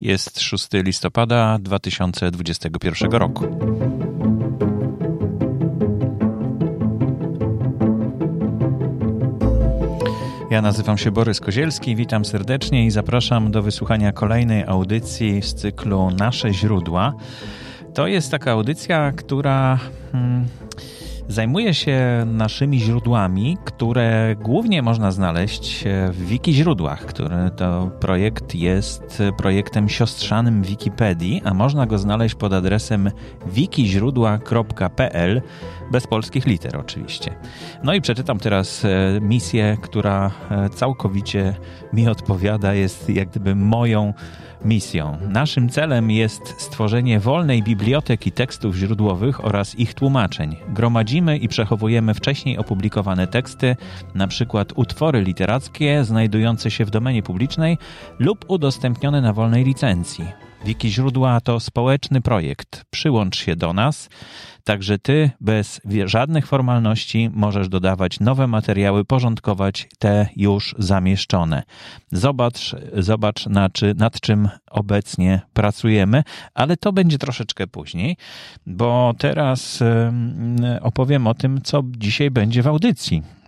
Jest 6 listopada 2021 roku. Ja nazywam się Borys Kozielski, witam serdecznie i zapraszam do wysłuchania kolejnej audycji z cyklu Nasze źródła. To jest taka audycja, która zajmuje się naszymi źródłami, które głównie można znaleźć w wiki źródłach, który to projekt jest projektem siostrzanym Wikipedii, a można go znaleźć pod adresem wikiźródła.pl bez polskich liter oczywiście. No i przeczytam teraz e, misję, która e, całkowicie mi odpowiada, jest jak gdyby moją misją. Naszym celem jest stworzenie wolnej biblioteki tekstów źródłowych oraz ich tłumaczeń. Gromadzimy i przechowujemy wcześniej opublikowane teksty, przykład utwory literackie znajdujące się w domenie publicznej lub udostępnione na wolnej licencji. Wiki Źródła to społeczny projekt. Przyłącz się do nas. Także ty bez żadnych formalności możesz dodawać nowe materiały, porządkować te już zamieszczone. Zobacz, zobacz nad, nad czym obecnie pracujemy, ale to będzie troszeczkę później, bo teraz opowiem o tym, co dzisiaj będzie w audycji.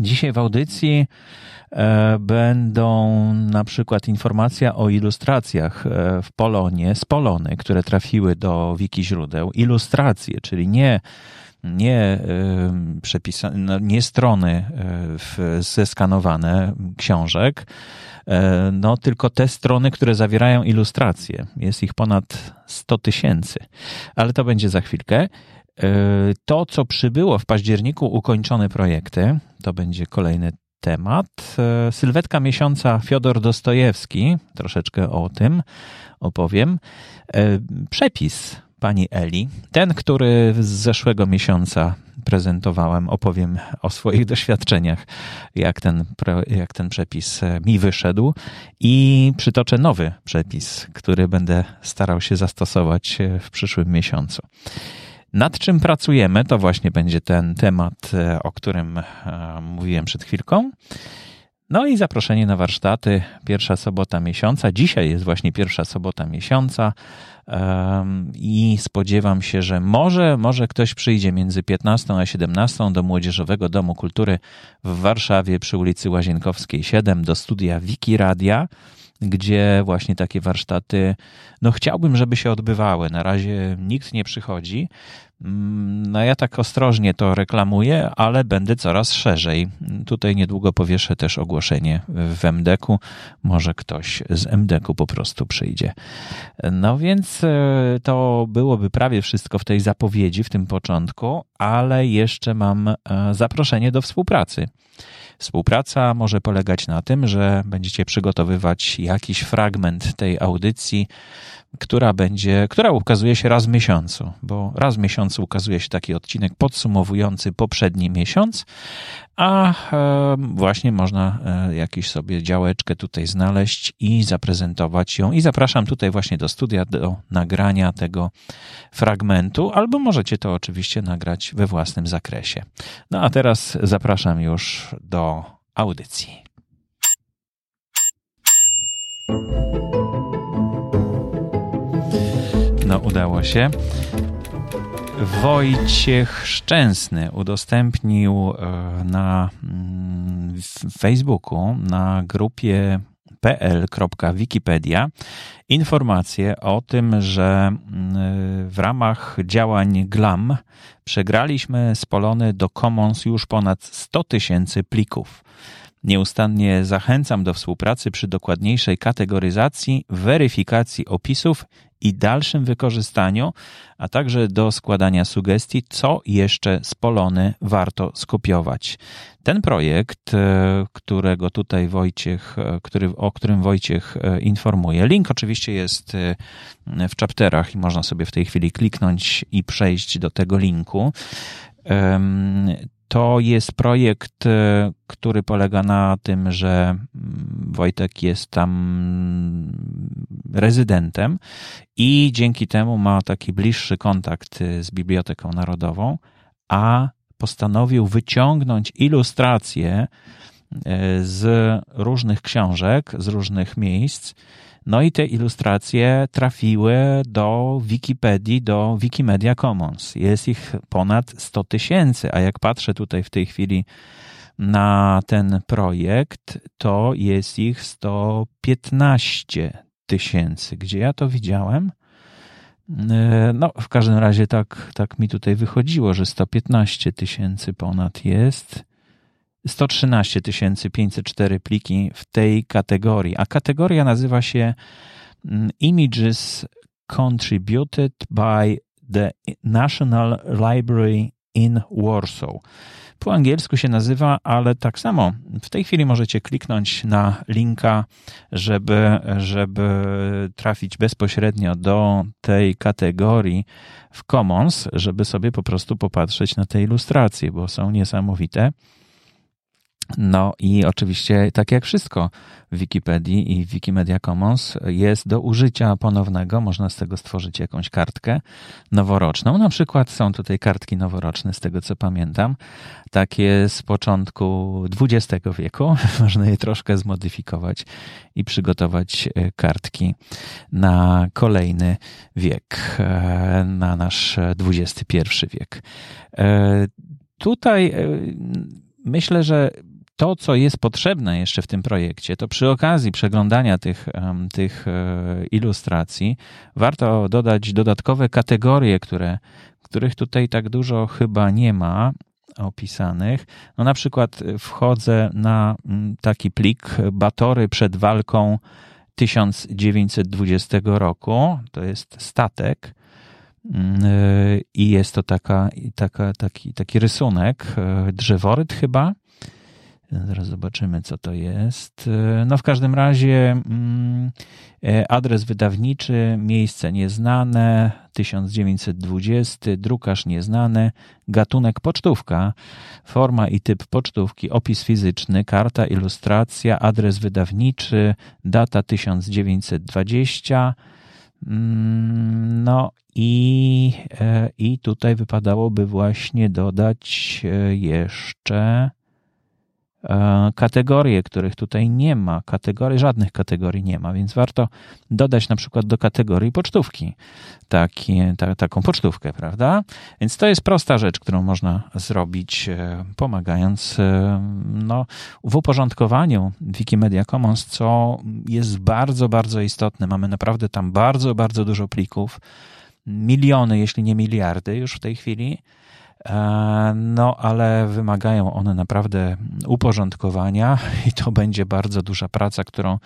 Dzisiaj w audycji E, będą na przykład informacja o ilustracjach e, w Polonie, z Polony, które trafiły do wiki źródeł. Ilustracje, czyli nie nie e, przepisane, no, nie strony zeskanowane książek, no tylko te strony, które zawierają ilustracje. Jest ich ponad 100 tysięcy, ale to będzie za chwilkę. To, co przybyło w październiku, ukończone projekty, to będzie kolejny temat. E, sylwetka miesiąca Fiodor Dostojewski, troszeczkę o tym opowiem. E, przepis pani Eli, ten, który z zeszłego miesiąca prezentowałem, opowiem o swoich doświadczeniach, jak ten, jak ten przepis e, mi wyszedł i przytoczę nowy przepis, który będę starał się zastosować w przyszłym miesiącu. Nad czym pracujemy, to właśnie będzie ten temat, e, o którym e, mówiłem przed chwilką. No i zaproszenie na warsztaty. Pierwsza sobota miesiąca. Dzisiaj jest właśnie pierwsza sobota miesiąca i spodziewam się, że może, może ktoś przyjdzie między 15 a 17 do Młodzieżowego Domu Kultury w Warszawie przy ulicy Łazienkowskiej 7 do studia Wiki Radia gdzie właśnie takie warsztaty, no chciałbym, żeby się odbywały. Na razie nikt nie przychodzi. Mm, no ja tak ostrożnie to reklamuję, ale będę coraz szerzej. Tutaj niedługo powieszę też ogłoszenie w MDK-u. Może ktoś z MDK-u po prostu przyjdzie. No więc e, to byłoby prawie wszystko w tej zapowiedzi, w tym początku, ale jeszcze mam e, zaproszenie do współpracy. Współpraca może polegać na tym, że będziecie przygotowywać jakiś fragment tej audycji, która będzie, która ukazuje się raz w miesiącu, bo raz w miesiącu ukazuje się taki odcinek podsumowujący poprzedni miesiąc, a e, właśnie można e, jakąś sobie działeczkę tutaj znaleźć i zaprezentować ją. I zapraszam tutaj właśnie do studia do nagrania tego fragmentu, albo możecie to oczywiście nagrać we własnym zakresie. No a teraz zapraszam już do audycji. No, udało się. Wojciech Szczęsny udostępnił e, na mm, Facebooku, na grupie pl.wikipedia informację o tym, że mm, w ramach działań GLAM przegraliśmy z Polony do Commons już ponad 100 tysięcy plików. Nieustannie zachęcam do współpracy przy dokładniejszej kategoryzacji, weryfikacji opisów i dalszym wykorzystaniu, a także do składania sugestii, co jeszcze z Polony warto skopiować. Ten projekt, e, którego tutaj Wojciech, e, który, o którym Wojciech e, informuje, link oczywiście jest w chapterach i można sobie w tej chwili kliknąć i przejść do tego linku. To jest projekt, e, który polega na tym, że mm, Wojtek jest tam rezydentem i dzięki temu ma taki bliższy kontakt z Biblioteką Narodową, a postanowił wyciągnąć ilustracje e, z różnych książek, z różnych miejsc, No i te ilustracje trafiły do Wikipedii, do Wikimedia Commons. Jest ich ponad 100 tysięcy, a jak patrzę tutaj w tej chwili na ten projekt, to jest ich 115 tysięcy. Gdzie ja to widziałem? E, no, w każdym razie tak, tak mi tutaj wychodziło, że 115 tysięcy ponad jest. 113 504 pliki w tej kategorii, a kategoria nazywa się mm, Images Contributed by the National Library in Warsaw. Po angielsku się nazywa, ale tak samo w tej chwili możecie kliknąć na linka, żeby, żeby trafić bezpośrednio do tej kategorii w Commons, żeby sobie po prostu popatrzeć na te ilustracje, bo są niesamowite. No i oczywiście, tak jak wszystko w Wikipedii i Wikimedia Commons, jest do użycia ponownego. Można z tego stworzyć jakąś kartkę noworoczną. Na przykład są tutaj kartki noworoczne, z tego co pamiętam, takie z początku XX wieku. Można je troszkę zmodyfikować i przygotować e, kartki na kolejny wiek, e, na nasz XXI wiek. E, tutaj myślę, że to, co jest potrzebne jeszcze w tym projekcie, to przy okazji przeglądania tych, tych e, ilustracji warto dodać dodatkowe kategorie, które, których tutaj tak dużo chyba nie ma opisanych. No na przykład wchodzę na mm, taki plik Batory przed walką 1920 roku. To jest statek. Mm, e, I jest to taka, taka, taki, taki rysunek, e, drzeworyt chyba, Zaraz zobaczymy, co to jest. E, no, w każdym razie mm, e, adres wydawniczy, miejsce nieznane, 1920, drukarz nieznany, gatunek pocztówka, forma i typ pocztówki, opis fizyczny, karta, ilustracja, adres wydawniczy, data 1920. Mm, no i, e, i tutaj wypadałoby właśnie dodać jeszcze kategorie, których tutaj nie ma, kategorii, żadnych kategorii nie ma, więc warto dodać na przykład do kategorii pocztówki taki, ta, taką pocztówkę, prawda? Więc to jest prosta rzecz, którą można zrobić, e, pomagając e, no, w uporządkowaniu Wikimedia Commons, co jest bardzo, bardzo istotne. Mamy naprawdę tam bardzo, bardzo dużo plików, miliony, jeśli nie miliardy już w tej chwili E, no, ale wymagają one naprawdę uporządkowania i to będzie bardzo duża praca, którą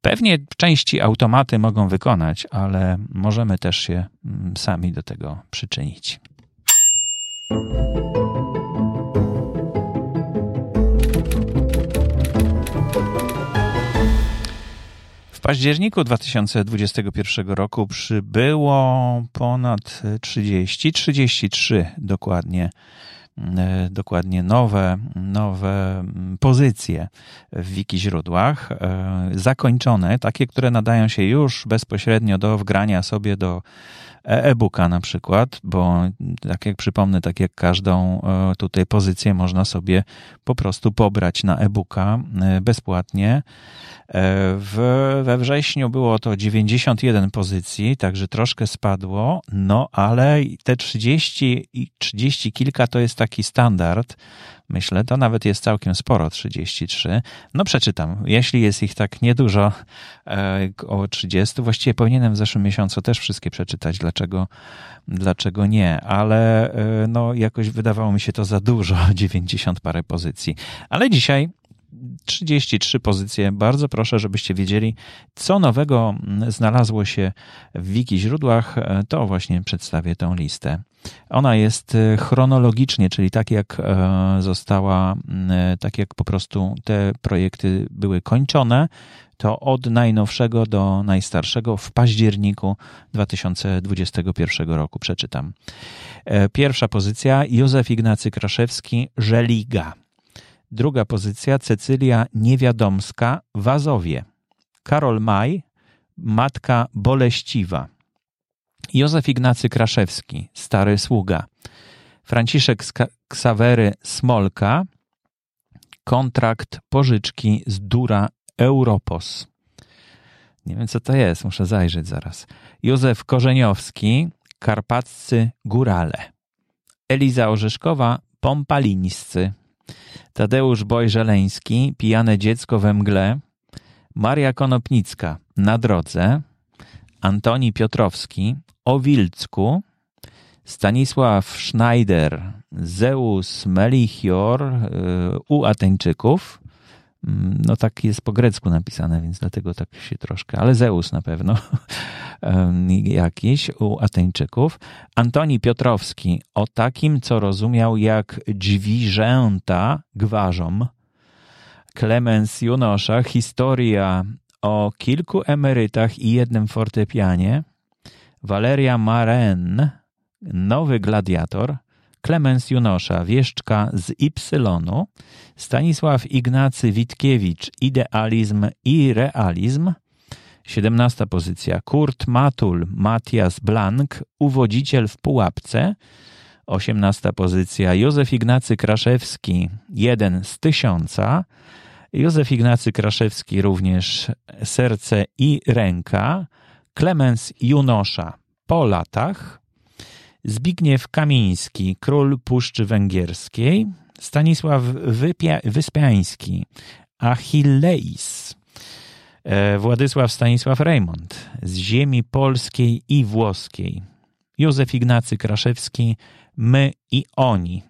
pewnie części automaty mogą wykonać, ale możemy też się mm, sami do tego przyczynić. Październiku 2021 roku przybyło ponad 30, 33 dokładnie e, dokładnie nowe, nowe pozycje w wiki źródłach, e, zakończone, takie, które nadają się już bezpośrednio do wgrania sobie do e-booka na przykład, bo tak jak przypomnę, tak jak każdą e, tutaj pozycję można sobie po prostu pobrać na e-booka bezpłatnie. E, w, we wrześniu było to 91 pozycji, także troszkę spadło, no ale te 30 i 30 kilka to jest taki standard. Myślę, to nawet jest całkiem sporo, 33. No przeczytam. Jeśli jest ich tak niedużo, e, około 30, właściwie powinienem w zeszłym miesiącu też wszystkie przeczytać. Dlaczego, dlaczego nie? Ale e, no jakoś wydawało mi się to za dużo, 90 parę pozycji. Ale dzisiaj 33 pozycje. Bardzo proszę, żebyście wiedzieli, co nowego znalazło się w wiki źródłach. To właśnie przedstawię tę listę. Ona jest e, chronologicznie, czyli tak jak e, została, e, tak jak po prostu te projekty były kończone, to od najnowszego do najstarszego w październiku 2021 roku przeczytam. Pierwsza pozycja Józef Ignacy Kraszewski, Żeliga. Druga pozycja Cecylia Niewiadomska, Wazowie. Karol Maj, Matka Boleściwa. Józef Ignacy Kraszewski, Stary Sługa. Franciszek Ksawery Smolka, Kontrakt pożyczki z Dura Europos. Nie wiem, co to jest, muszę zajrzeć zaraz. Józef Korzeniowski, Karpaccy Górale. Eliza Orzeszkowa, Pompalińscy. Tadeusz Bojżeleński, Pijane dziecko we mgle. Maria Konopnicka, Na drodze. Antoni Piotrowski, O Wilcku. Stanisław Schneider, Zeus Melichior y, u Ateńczyków. Mm, no tak jest po grecku napisane, więc dlatego tak się troszkę, ale Zeus na pewno jakiś u Ateńczyków. Antoni Piotrowski o takim, co rozumiał jak dźwiżęta gwarzom. Klemens Junosza, historia o kilku emerytach i jednym fortepianie. Waleria Maren, nowy gladiator. Klemens Junosza, wieszczka z Ypsilonu, Stanisław Ignacy Witkiewicz, idealizm i realizm, 17 pozycja, Kurt Matul, Matthias Blank, uwodziciel w pułapce, 18 pozycja, Józef Ignacy Kraszewski, jeden z tysiąca, Józef Ignacy Kraszewski również serce i ręka, Klemens Junosza. Po latach, Zbigniew Kamiński, król Puszczy Węgierskiej, Stanisław Wypia Wyspiański, Achilleis, e, Władysław Stanisław Raymond z ziemi polskiej i włoskiej, Józef Ignacy Kraszewski, My i Oni,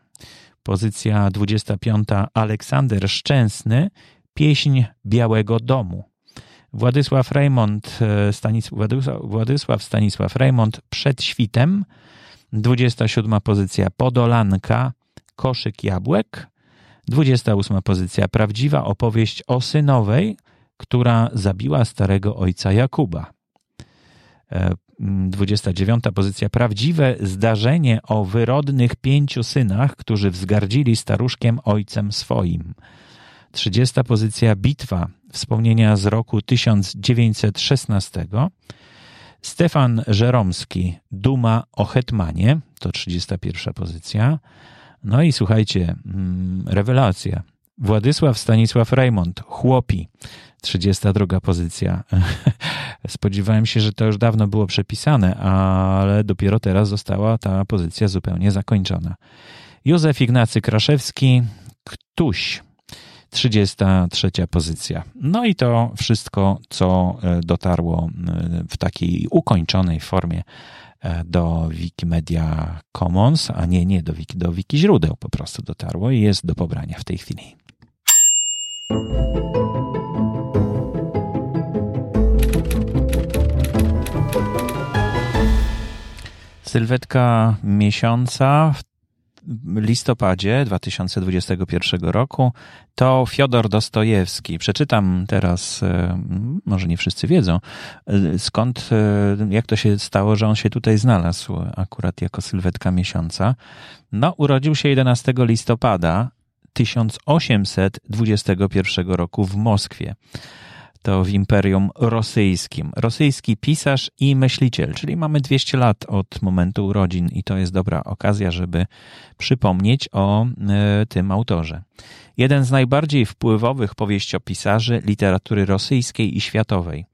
pozycja 25, Aleksander Szczęsny, Pieśń Białego Domu, Władysław Raymond, e, Stanisław, Władysław Stanisław Raymond przed świtem, 27 pozycja Podolanka, Koszyk Jabłek. 28 pozycja Prawdziwa opowieść o synowej, która zabiła starego ojca Jakuba. 29 e, pozycja Prawdziwe zdarzenie o wyrodnych pięciu synach, którzy wzgardzili staruszkiem ojcem swoim. 30 pozycja Bitwa wspomnienia z roku 1916. Stefan Żeromski, Duma o Hetmanie, to 31 pozycja. No i słuchajcie, mm, rewelacja. Władysław Stanisław Raymond, Chłopi, 32 pozycja. Spodziewałem się, że to już dawno było przepisane, ale dopiero teraz została ta pozycja zupełnie zakończona. Józef Ignacy Kraszewski, Ktuś, 33 pozycja. No i to wszystko, co e, dotarło e, w takiej ukończonej formie e, do Wikimedia Commons, a nie, nie do Wiki, do Wiki źródeł po prostu dotarło i jest do pobrania w tej chwili. Sylwetka miesiąca listopadzie 2021 roku to Fiodor Dostojewski. Przeczytam teraz, e, może nie wszyscy wiedzą, e, skąd, e, jak to się stało, że on się tutaj znalazł akurat jako sylwetka miesiąca. No, urodził się 11 listopada 1821 roku w Moskwie to w Imperium Rosyjskim. Rosyjski pisarz i myśliciel, czyli mamy 200 lat od momentu urodzin i to jest dobra okazja, żeby przypomnieć o e, tym autorze. Jeden z najbardziej wpływowych powieściopisarzy literatury rosyjskiej i światowej.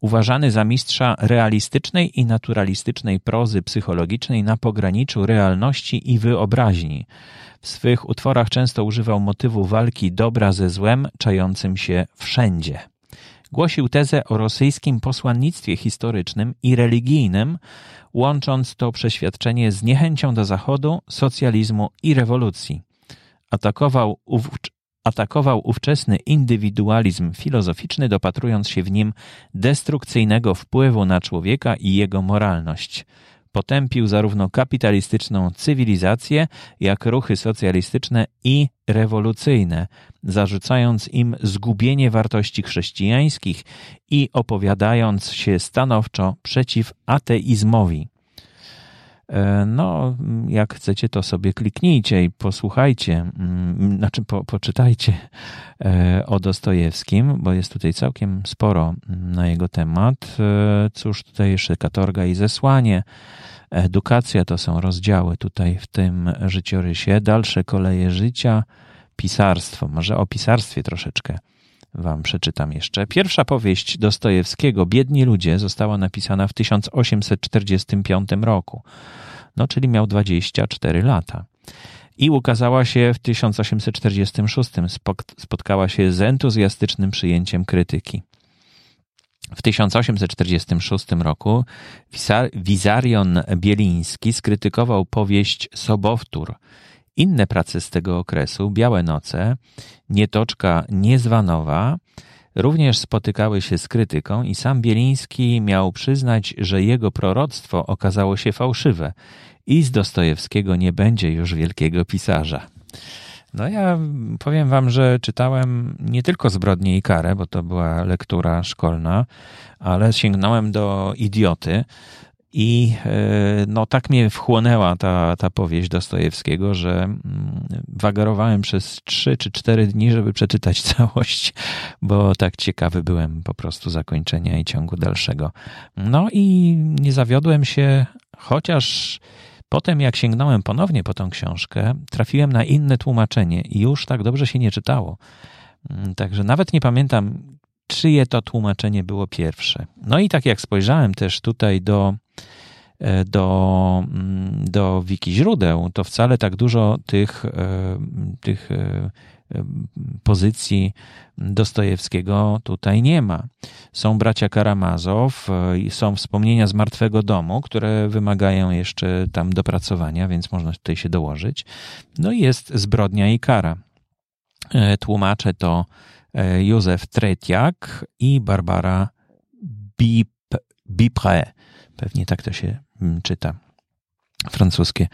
Uważany za mistrza realistycznej i naturalistycznej prozy psychologicznej na pograniczu realności i wyobraźni. W swych utworach często używał motywu walki dobra ze złem, czającym się wszędzie głosił tezę o rosyjskim posłannictwie historycznym i religijnym, łącząc to przeświadczenie z niechęcią do Zachodu, socjalizmu i rewolucji. Atakował, atakował ówczesny indywidualizm filozoficzny, dopatrując się w nim destrukcyjnego wpływu na człowieka i jego moralność. Potępił zarówno kapitalistyczną cywilizację, jak ruchy socjalistyczne i rewolucyjne, zarzucając im zgubienie wartości chrześcijańskich i opowiadając się stanowczo przeciw ateizmowi. E, no, jak chcecie, to sobie kliknijcie i posłuchajcie, mm, znaczy po, poczytajcie e, o Dostojewskim, bo jest tutaj całkiem sporo na jego temat. E, cóż, tutaj jeszcze katorga i zesłanie. Edukacja to są rozdziały tutaj w tym życiorysie. Dalsze koleje życia, pisarstwo, może o pisarstwie troszeczkę wam przeczytam jeszcze. Pierwsza powieść Dostojewskiego, Biedni ludzie, została napisana w 1845 roku. No, czyli miał 24 lata. I ukazała się w 1846. Spotkała się z entuzjastycznym przyjęciem krytyki. W 1846 roku Wizarion Bieliński skrytykował powieść Sobowtór. Inne prace z tego okresu, Białe Noce, Nietoczka Niezwanowa, również spotykały się z krytyką i sam Bieliński miał przyznać, że jego proroctwo okazało się fałszywe i z Dostojewskiego nie będzie już wielkiego pisarza. No ja powiem wam, że czytałem nie tylko Zbrodnię i Karę, bo to była lektura szkolna, ale sięgnąłem do Idioty i e, no tak mnie wchłonęła ta, ta powieść Dostojewskiego, że mm, wagarowałem przez trzy czy cztery dni, żeby przeczytać całość, bo tak ciekawy byłem po prostu zakończenia i ciągu dalszego. No i nie zawiodłem się, chociaż Potem, jak sięgnąłem ponownie po tą książkę, trafiłem na inne tłumaczenie i już tak dobrze się nie czytało. Mm, także nawet nie pamiętam, czyje to tłumaczenie było pierwsze. No i tak jak spojrzałem też tutaj do, e, do, mm, do wiki źródeł, to wcale tak dużo tych, e, tych e, pozycji Dostojewskiego tutaj nie ma. Są bracia Karamazow, są wspomnienia z martwego domu, które wymagają jeszcze tam dopracowania, więc można tutaj się dołożyć. No i jest zbrodnia i kara. Tłumacze to Józef Tretiak i Barbara Bip, Bipré. Pewnie tak to się mm, czyta francuskie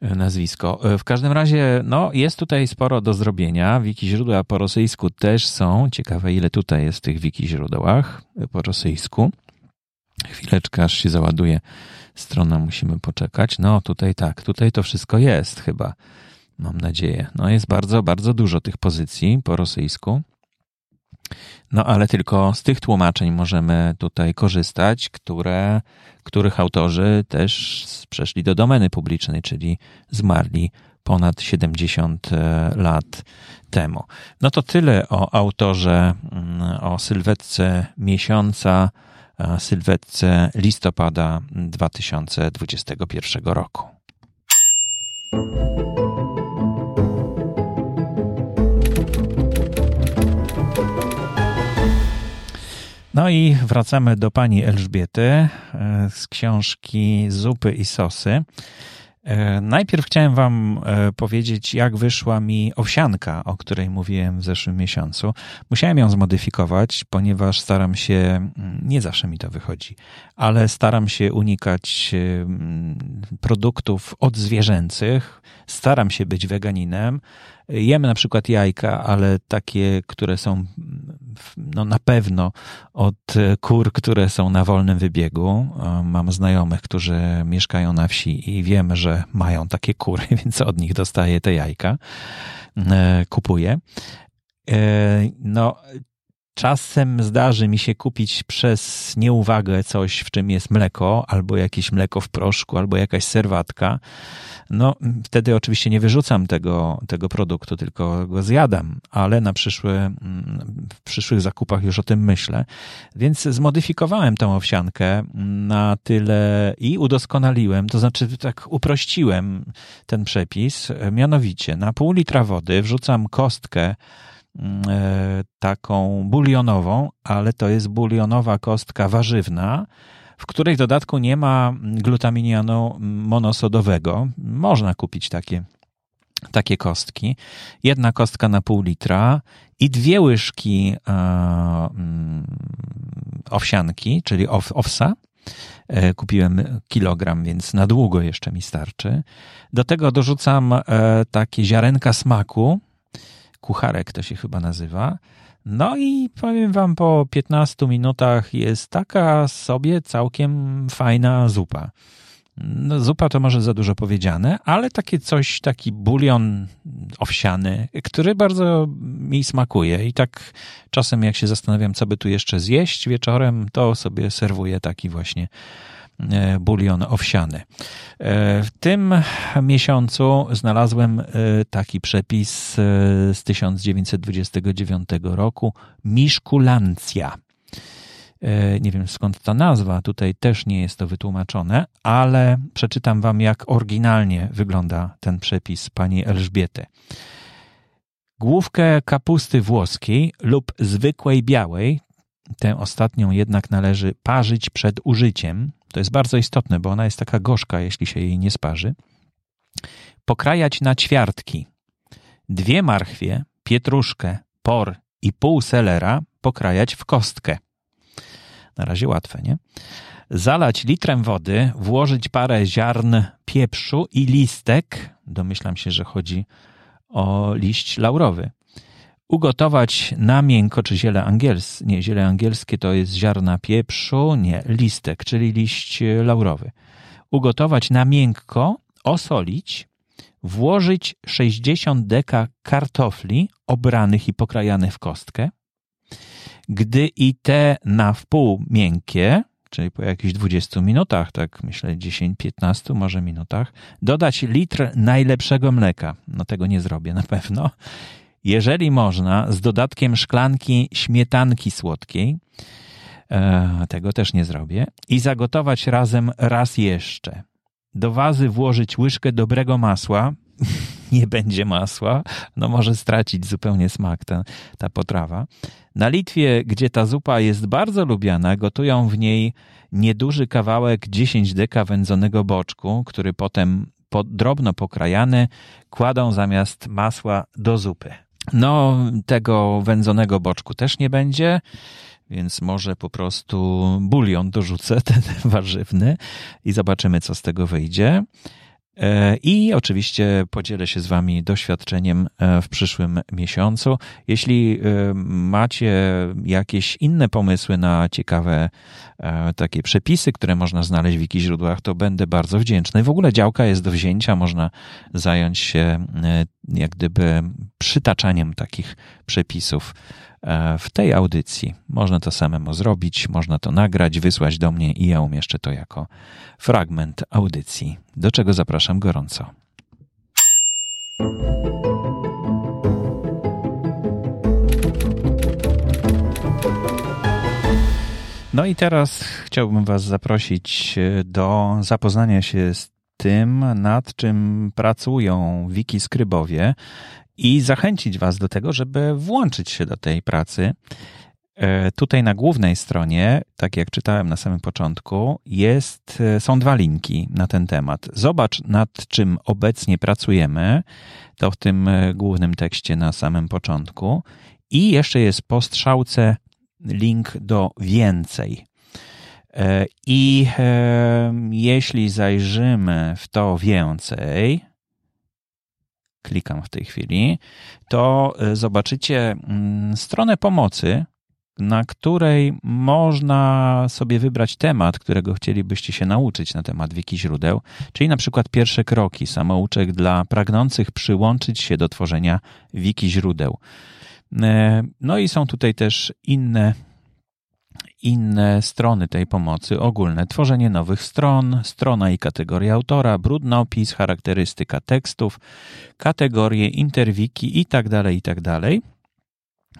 e, nazwisko. E, w każdym razie, no, jest tutaj sporo do zrobienia. Wiki źródła po rosyjsku też są. Ciekawe, ile tutaj jest tych wiki źródłach po rosyjsku. Chwileczkę, aż się załaduje strona, musimy poczekać. No, tutaj tak, tutaj to wszystko jest chyba. Mam nadzieję. No, jest bardzo, bardzo dużo tych pozycji po rosyjsku. No ale tylko z tych tłumaczeń możemy tutaj korzystać, które, których autorzy też przeszli do domeny publicznej, czyli zmarli ponad 70 e, lat temu. No to tyle o autorze, mm, o sylwetce miesiąca, sylwetce listopada 2021 roku. No i wracamy do pani Elżbiety e, z książki Zupy i Sosy. E, najpierw chciałem Wam e, powiedzieć, jak wyszła mi owsianka, o której mówiłem w zeszłym miesiącu. Musiałem ją zmodyfikować, ponieważ staram się, nie zawsze mi to wychodzi, ale staram się unikać produktów odzwierzęcych, staram się być weganinem. Jemy na przykład jajka, ale takie, które są no na pewno od kur, które są na wolnym wybiegu. Mam znajomych, którzy mieszkają na wsi i wiem, że mają takie kury, więc od nich dostaję te jajka. E, kupuję. E, no, Czasem zdarzy mi się kupić przez nieuwagę coś, w czym jest mleko, albo jakieś mleko w proszku, albo jakaś serwatka. No, wtedy oczywiście nie wyrzucam tego, tego produktu, tylko go zjadam, ale na przyszłe, w przyszłych zakupach już o tym myślę. Więc zmodyfikowałem tą owsiankę na tyle i udoskonaliłem, to znaczy tak uprościłem ten przepis. Mianowicie na pół litra wody wrzucam kostkę taką bulionową, ale to jest bulionowa kostka warzywna, w której dodatku nie ma glutaminianu monosodowego. Można kupić takie, takie kostki. Jedna kostka na pół litra i dwie łyżki e, owsianki, czyli ow, owsa. E, kupiłem kilogram, więc na długo jeszcze mi starczy. Do tego dorzucam takie ziarenka smaku, kucharek to się chyba nazywa. No i powiem wam, po 15 minutach jest taka sobie całkiem fajna zupa. No, zupa to może za dużo powiedziane, ale takie coś, taki bulion owsiany, który bardzo mi smakuje. I tak czasem, jak się zastanawiam, co by tu jeszcze zjeść wieczorem, to sobie serwuję taki właśnie bulion owsiany. W tym miesiącu znalazłem taki przepis z 1929 roku Miszkulancja. E, nie wiem skąd ta nazwa, tutaj też nie jest to wytłumaczone, ale przeczytam wam, jak oryginalnie wygląda ten przepis pani Elżbiety. Główkę kapusty włoskiej lub zwykłej białej, tę ostatnią jednak należy parzyć przed użyciem. To jest bardzo istotne, bo ona jest taka gorzka, jeśli się jej nie sparzy. Pokrajać na ćwiartki. Dwie marchwie, pietruszkę, por i pół selera pokrajać w kostkę na razie łatwe, nie? Zalać litrem wody, włożyć parę ziarn pieprzu i listek. Domyślam się, że chodzi o liść laurowy. Ugotować na miękko, czy ziele angielskie. Nie, ziele angielskie to jest ziarna pieprzu, nie, listek, czyli liść laurowy. Ugotować na miękko, osolić, włożyć 60 deka kartofli obranych i pokrajanych w kostkę, gdy i te na wpół miękkie, czyli po jakichś 20 minutach, tak myślę 10-15 może minutach, dodać litr najlepszego mleka. No tego nie zrobię na pewno. Jeżeli można, z dodatkiem szklanki śmietanki słodkiej, e, tego też nie zrobię, i zagotować razem raz jeszcze. Do wazy włożyć łyżkę dobrego masła, nie będzie masła, no może stracić zupełnie smak ta, ta potrawa. Na Litwie, gdzie ta zupa jest bardzo lubiana, gotują w niej nieduży kawałek 10 deka wędzonego boczku, który potem po, drobno pokrajany kładą zamiast masła do zupy. No, tego wędzonego boczku też nie będzie, więc może po prostu bulion dorzucę, ten warzywny i zobaczymy, co z tego wyjdzie. E, I oczywiście podzielę się z Wami doświadczeniem e, w przyszłym miesiącu. Jeśli e, macie jakieś inne pomysły na ciekawe takie przepisy, które można znaleźć w wiki źródłach, to będę bardzo wdzięczny. W ogóle działka jest do wzięcia, można zająć się jak gdyby przytaczaniem takich przepisów E, w tej audycji. Można to samemu zrobić, można to nagrać, wysłać do mnie i ja umieszczę to jako fragment audycji, do czego zapraszam gorąco. No i teraz chciałbym Was zaprosić e, do zapoznania się z tym, nad czym pracują wiki skrybowie i zachęcić Was do tego, żeby włączyć się do tej pracy. E, tutaj na głównej stronie, tak jak czytałem na samym początku, jest, e, są dwa linki na ten temat. Zobacz, nad czym obecnie pracujemy, to w tym e, głównym tekście na samym początku. I jeszcze jest po strzałce link do więcej. I jeśli zajrzymy w to więcej, klikam w tej chwili, to e, zobaczycie mm, stronę pomocy, na której można sobie wybrać temat, którego chcielibyście się nauczyć na temat wiki źródeł, czyli na przykład pierwsze kroki, samouczek dla pragnących przyłączyć się do tworzenia wiki źródeł. E, no i są tutaj też inne inne strony tej pomocy ogólne. Tworzenie nowych stron, strona i kategoria autora, brudnopis, charakterystyka tekstów, kategorie, interwiki itd., tak itd. Tak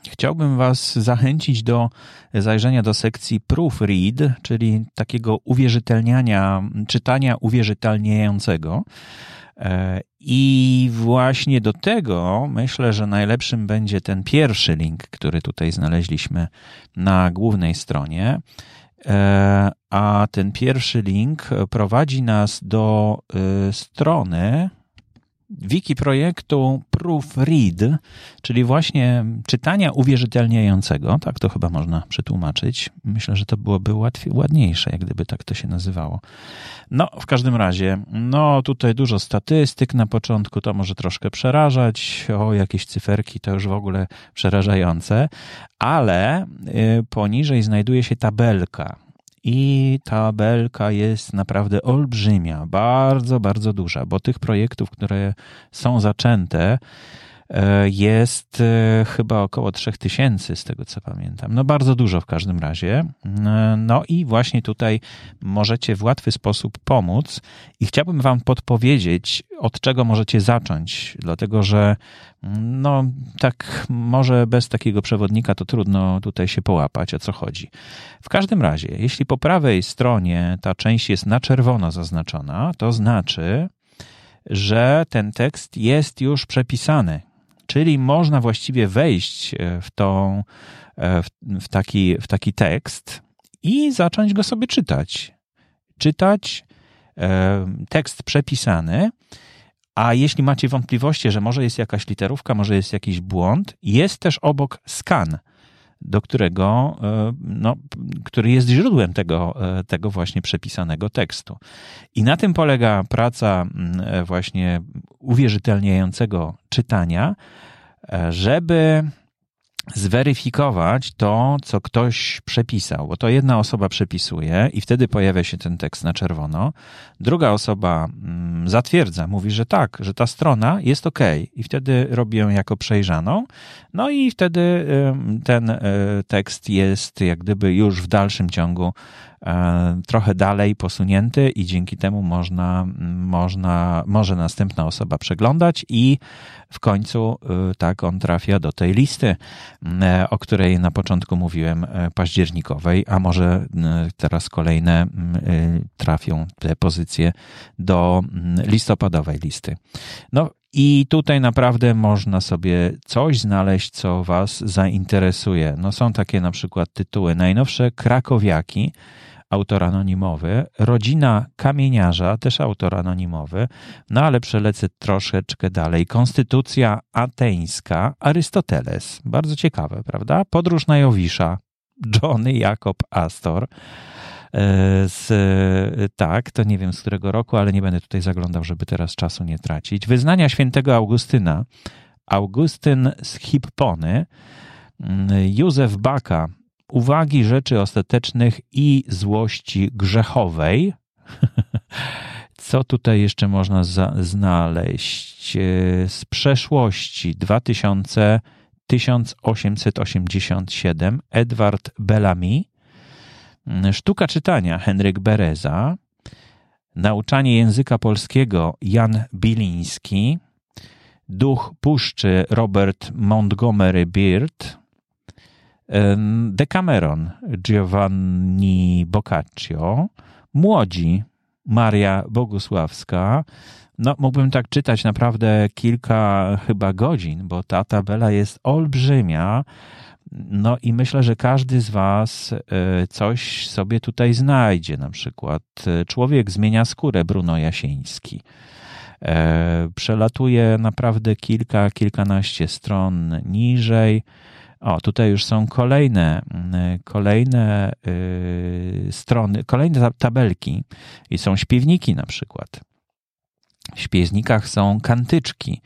Chciałbym Was zachęcić do zajrzenia do sekcji proofread, czyli takiego uwierzytelniania, czytania uwierzytelniającego. E, I właśnie do tego myślę, że najlepszym będzie ten pierwszy link, który tutaj znaleźliśmy na głównej stronie. E, a ten pierwszy link prowadzi nas do e, strony, wiki projektu Proofread, czyli właśnie czytania uwierzytelniającego, tak to chyba można przetłumaczyć. Myślę, że to byłoby łatwiej, ładniejsze, jak gdyby tak to się nazywało. No, w każdym razie, no tutaj dużo statystyk na początku, to może troszkę przerażać, o jakieś cyferki to już w ogóle przerażające, ale y, poniżej znajduje się tabelka, i tabelka jest naprawdę olbrzymia, bardzo, bardzo duża, bo tych projektów, które są zaczęte, jest chyba około 3000 z tego co pamiętam. No bardzo dużo w każdym razie. No i właśnie tutaj możecie w łatwy sposób pomóc i chciałbym wam podpowiedzieć, od czego możecie zacząć, dlatego że no tak może bez takiego przewodnika to trudno tutaj się połapać, o co chodzi. W każdym razie, jeśli po prawej stronie ta część jest na czerwono zaznaczona, to znaczy, że ten tekst jest już przepisany, czyli można właściwie wejść e, w, tą, e, w, taki, w taki tekst i zacząć go sobie czytać. Czytać e, tekst przepisany, a jeśli macie wątpliwości, że może jest jakaś literówka, może jest jakiś błąd, jest też obok skan do którego, e, no, który jest źródłem tego, e, tego właśnie przepisanego tekstu. I na tym polega praca e, właśnie uwierzytelniającego czytania, żeby zweryfikować to, co ktoś przepisał, bo to jedna osoba przepisuje i wtedy pojawia się ten tekst na czerwono. Druga osoba mm, zatwierdza, mówi, że tak, że ta strona jest ok i wtedy robi ją jako przejrzaną. No i wtedy ten e, tekst jest jak gdyby już w dalszym ciągu trochę dalej posunięty i dzięki temu można, można, może następna osoba przeglądać i w końcu e, tak on trafia do tej listy, e, o której na początku mówiłem, październikowej, a może teraz kolejne trafią te pozycje do listopadowej listy. No, i tutaj naprawdę można sobie coś znaleźć, co Was zainteresuje. No są takie na przykład tytuły najnowsze Krakowiaki, autor anonimowy, rodzina kamieniarza, też autor anonimowy, no ale przelecę troszeczkę dalej. Konstytucja ateńska, Arystoteles, bardzo ciekawe, prawda? Podróż na Jowisza, Johnny Jakob Astor. E, z, tak, to nie wiem z którego roku, ale nie będę tutaj zaglądał, żeby teraz czasu nie tracić. Wyznania świętego Augustyna, Augustyn z Hippony, mm, Józef Baka, uwagi rzeczy ostatecznych i złości grzechowej. Co tutaj jeszcze można za, znaleźć? E, z przeszłości 2000, 1887 Edward Bellamy, Sztuka czytania Henryk Bereza, Nauczanie języka polskiego Jan Biliński, Duch Puszczy Robert Montgomery Beard, Decameron Giovanni Boccaccio, Młodzi Maria Bogusławska. No, mógłbym tak czytać naprawdę kilka chyba godzin, bo ta tabela jest olbrzymia. No i myślę, że każdy z Was e, coś sobie tutaj znajdzie. Na przykład e, Człowiek zmienia skórę Bruno Jasiński. E, przelatuje naprawdę kilka, kilkanaście stron niżej. O, tutaj już są kolejne, mm, kolejne y, strony, kolejne tabelki i są śpiewniki na przykład. W śpiewnikach są kantyczki,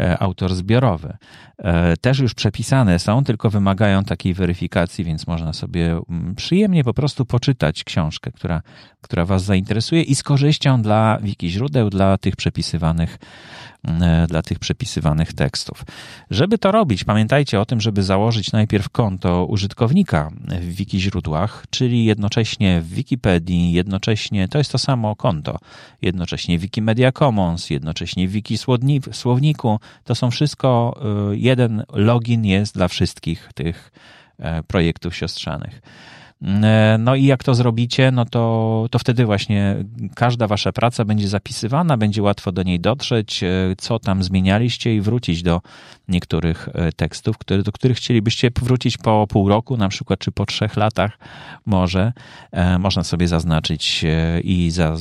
e, autor zbiorowy. E, też już przepisane są, tylko wymagają takiej weryfikacji, więc można sobie mm, przyjemnie po prostu poczytać książkę, która, która Was zainteresuje i z korzyścią dla wiki źródeł, dla tych przepisywanych dla tych przepisywanych tekstów. Żeby to robić, pamiętajcie o tym, żeby założyć najpierw konto użytkownika w wiki źródłach, czyli jednocześnie w Wikipedii, jednocześnie to jest to samo konto, jednocześnie Wikimedia Commons, jednocześnie Wiki Słowniku. To są wszystko, e, jeden login jest dla wszystkich tych e, projektów siostrzanych. E, no i jak to zrobicie, no to, to wtedy właśnie każda wasza praca będzie zapisywana, będzie łatwo do niej dotrzeć, e, co tam zmienialiście i wrócić do niektórych e, tekstów, które, do których chcielibyście wrócić po pół roku, na przykład, czy po trzech latach może. Można sobie zaznaczyć i za,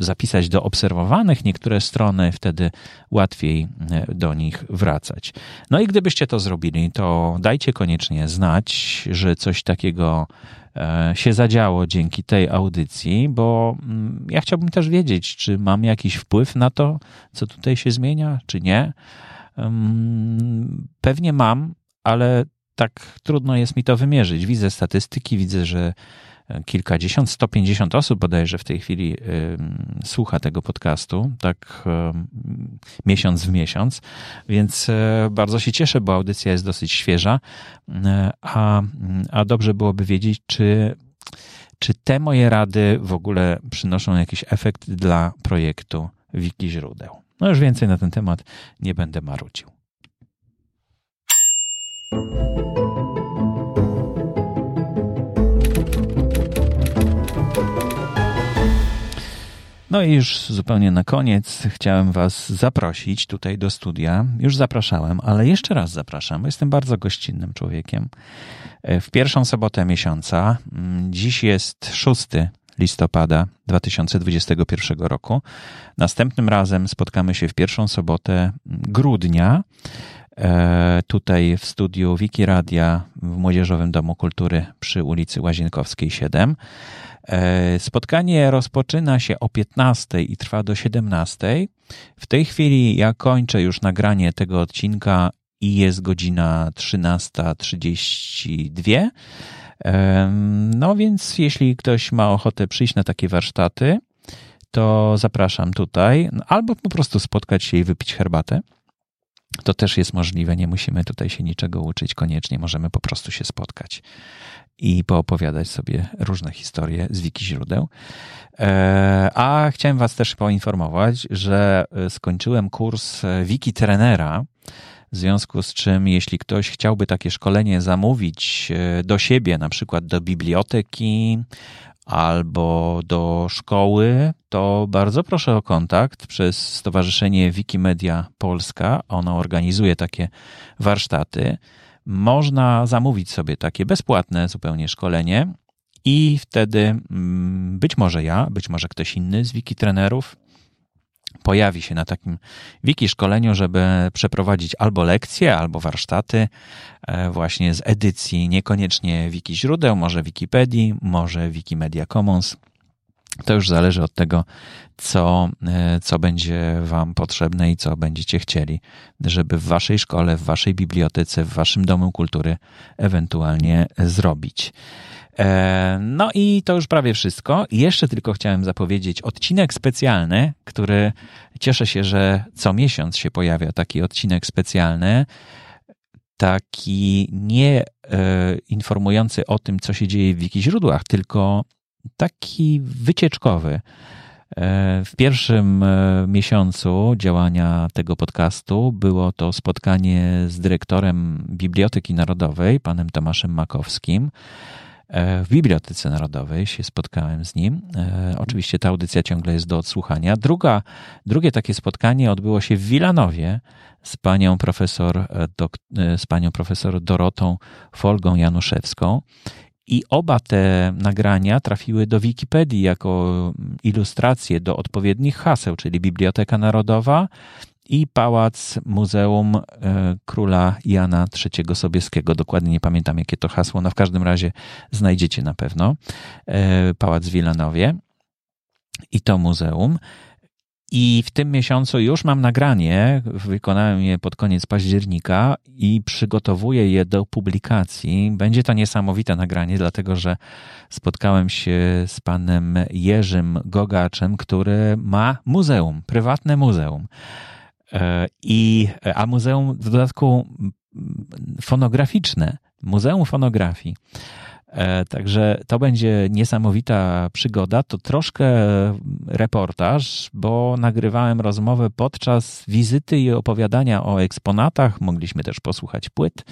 zapisać do obserwowanych niektóre strony, wtedy łatwiej do nich wracać. No i gdybyście to zrobili, to dajcie koniecznie znać, że coś takiego się zadziało dzięki tej audycji, bo mm, ja chciałbym też wiedzieć, czy mam jakiś wpływ na to, co tutaj się zmienia, czy nie. Pewnie mam, ale tak trudno jest mi to wymierzyć. Widzę statystyki, widzę, że kilkadziesiąt, 150 osób bodajże w tej chwili słucha tego podcastu, tak miesiąc w miesiąc, więc bardzo się cieszę, bo audycja jest dosyć świeża, a, a dobrze byłoby wiedzieć, czy czy te moje rady w ogóle przynoszą jakiś efekt dla projektu Wiki Źródeł. No już więcej na ten temat nie będę marudził. No i już zupełnie na koniec chciałem Was zaprosić tutaj do studia. Już zapraszałem, ale jeszcze raz zapraszam. Jestem bardzo gościnnym człowiekiem. E, w pierwszą sobotę miesiąca, mm, dziś jest 6 listopada 2021 roku. Następnym razem spotkamy się w pierwszą sobotę grudnia tutaj w studiu Wiki Radia w Młodzieżowym Domu Kultury przy ulicy Łazienkowskiej 7. E, spotkanie rozpoczyna się o 15 i trwa do 17. W tej chwili ja kończę już nagranie tego odcinka i jest godzina 13.32. No więc jeśli ktoś ma ochotę przyjść na takie warsztaty, to zapraszam tutaj, albo po prostu spotkać się i wypić herbatę. To też jest możliwe, nie musimy tutaj się niczego uczyć koniecznie, możemy po prostu się spotkać i poopowiadać sobie różne historie z wiki źródeł. E, a chciałem Was też poinformować, że skończyłem kurs wiki trenera, w związku z czym, jeśli ktoś chciałby takie szkolenie zamówić e, do siebie, na przykład do biblioteki albo do szkoły, to bardzo proszę o kontakt przez Stowarzyszenie Wikimedia Polska. Ono organizuje takie warsztaty. Można zamówić sobie takie bezpłatne zupełnie szkolenie i wtedy mm, być może ja, być może ktoś inny z wiki trenerów pojawi się na takim wiki szkoleniu, żeby przeprowadzić albo lekcje, albo warsztaty e, właśnie z edycji, niekoniecznie wiki źródeł, może Wikipedii, może Wikimedia Commons. To już zależy od tego, co, e, co będzie Wam potrzebne i co będziecie chcieli, żeby w Waszej szkole, w Waszej bibliotece, w Waszym domu kultury ewentualnie zrobić. E, no i to już prawie wszystko. Jeszcze tylko chciałem zapowiedzieć odcinek specjalny, który cieszę się, że co miesiąc się pojawia taki odcinek specjalny. Taki nie e, informujący o tym, co się dzieje w wiki źródłach, tylko taki wycieczkowy. E, w pierwszym miesiącu działania tego podcastu było to spotkanie z dyrektorem Biblioteki Narodowej, panem Tomaszem Makowskim. E, w Bibliotece Narodowej się spotkałem z nim. E, oczywiście ta audycja ciągle jest do odsłuchania. Druga, drugie takie spotkanie odbyło się w Wilanowie z panią profesor, e, z panią profesor Dorotą Folgą Januszewską. I oba te nagrania trafiły do Wikipedii jako ilustracje do odpowiednich haseł, czyli Biblioteka Narodowa i Pałac Muzeum e, Króla Jana III Sobieskiego. Dokładnie nie pamiętam, jakie to hasło, no w każdym razie znajdziecie na pewno. E, Pałac w Wilanowie i to muzeum. I w tym miesiącu już mam nagranie, wykonałem je pod koniec października i przygotowuję je do publikacji. Będzie to niesamowite nagranie, dlatego że spotkałem się z panem Jerzym Gogaczem, który ma muzeum, prywatne muzeum. E, I, a muzeum w dodatku fonograficzne, Muzeum Fonografii. E, także to będzie niesamowita przygoda. To troszkę reportaż, bo nagrywałem rozmowę podczas wizyty i opowiadania o eksponatach. Mogliśmy też posłuchać płyt.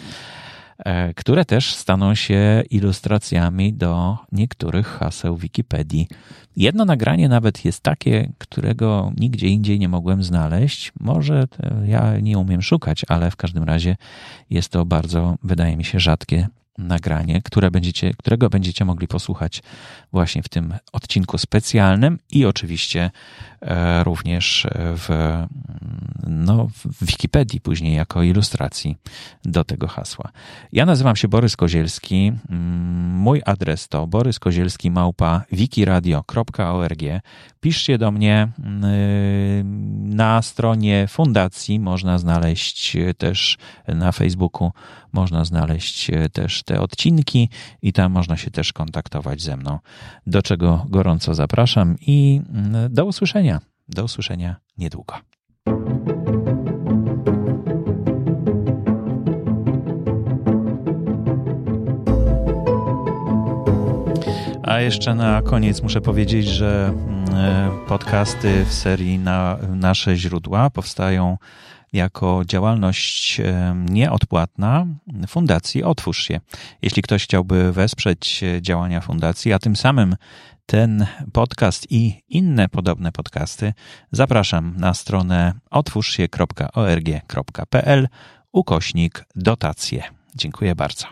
E, które też staną się ilustracjami do niektórych haseł Wikipedii. Jedno nagranie nawet jest takie, którego nigdzie indziej nie mogłem znaleźć. Może ja nie umiem szukać, ale w każdym razie jest to bardzo, wydaje mi się, rzadkie nagranie, które będziecie, którego będziecie mogli posłuchać właśnie w tym odcinku specjalnym i oczywiście e, również w, no, w Wikipedii później jako ilustracji do tego hasła. Ja nazywam się Borys Kozielski. Mój adres to boryskozielski małpa wikiradio.org. Piszcie do mnie na stronie fundacji, można znaleźć też na Facebooku, można znaleźć też te odcinki i tam można się też kontaktować ze mną, do czego gorąco zapraszam i do usłyszenia. Do usłyszenia niedługo. A jeszcze na koniec muszę powiedzieć, że mm, podcasty w serii na nasze źródła powstają jako działalność nieodpłatna Fundacji Otwórz się. Jeśli ktoś chciałby wesprzeć działania fundacji, a tym samym ten podcast i inne podobne podcasty, zapraszam na stronę otwórzsie.org.pl ukośnik dotacje. Dziękuję bardzo.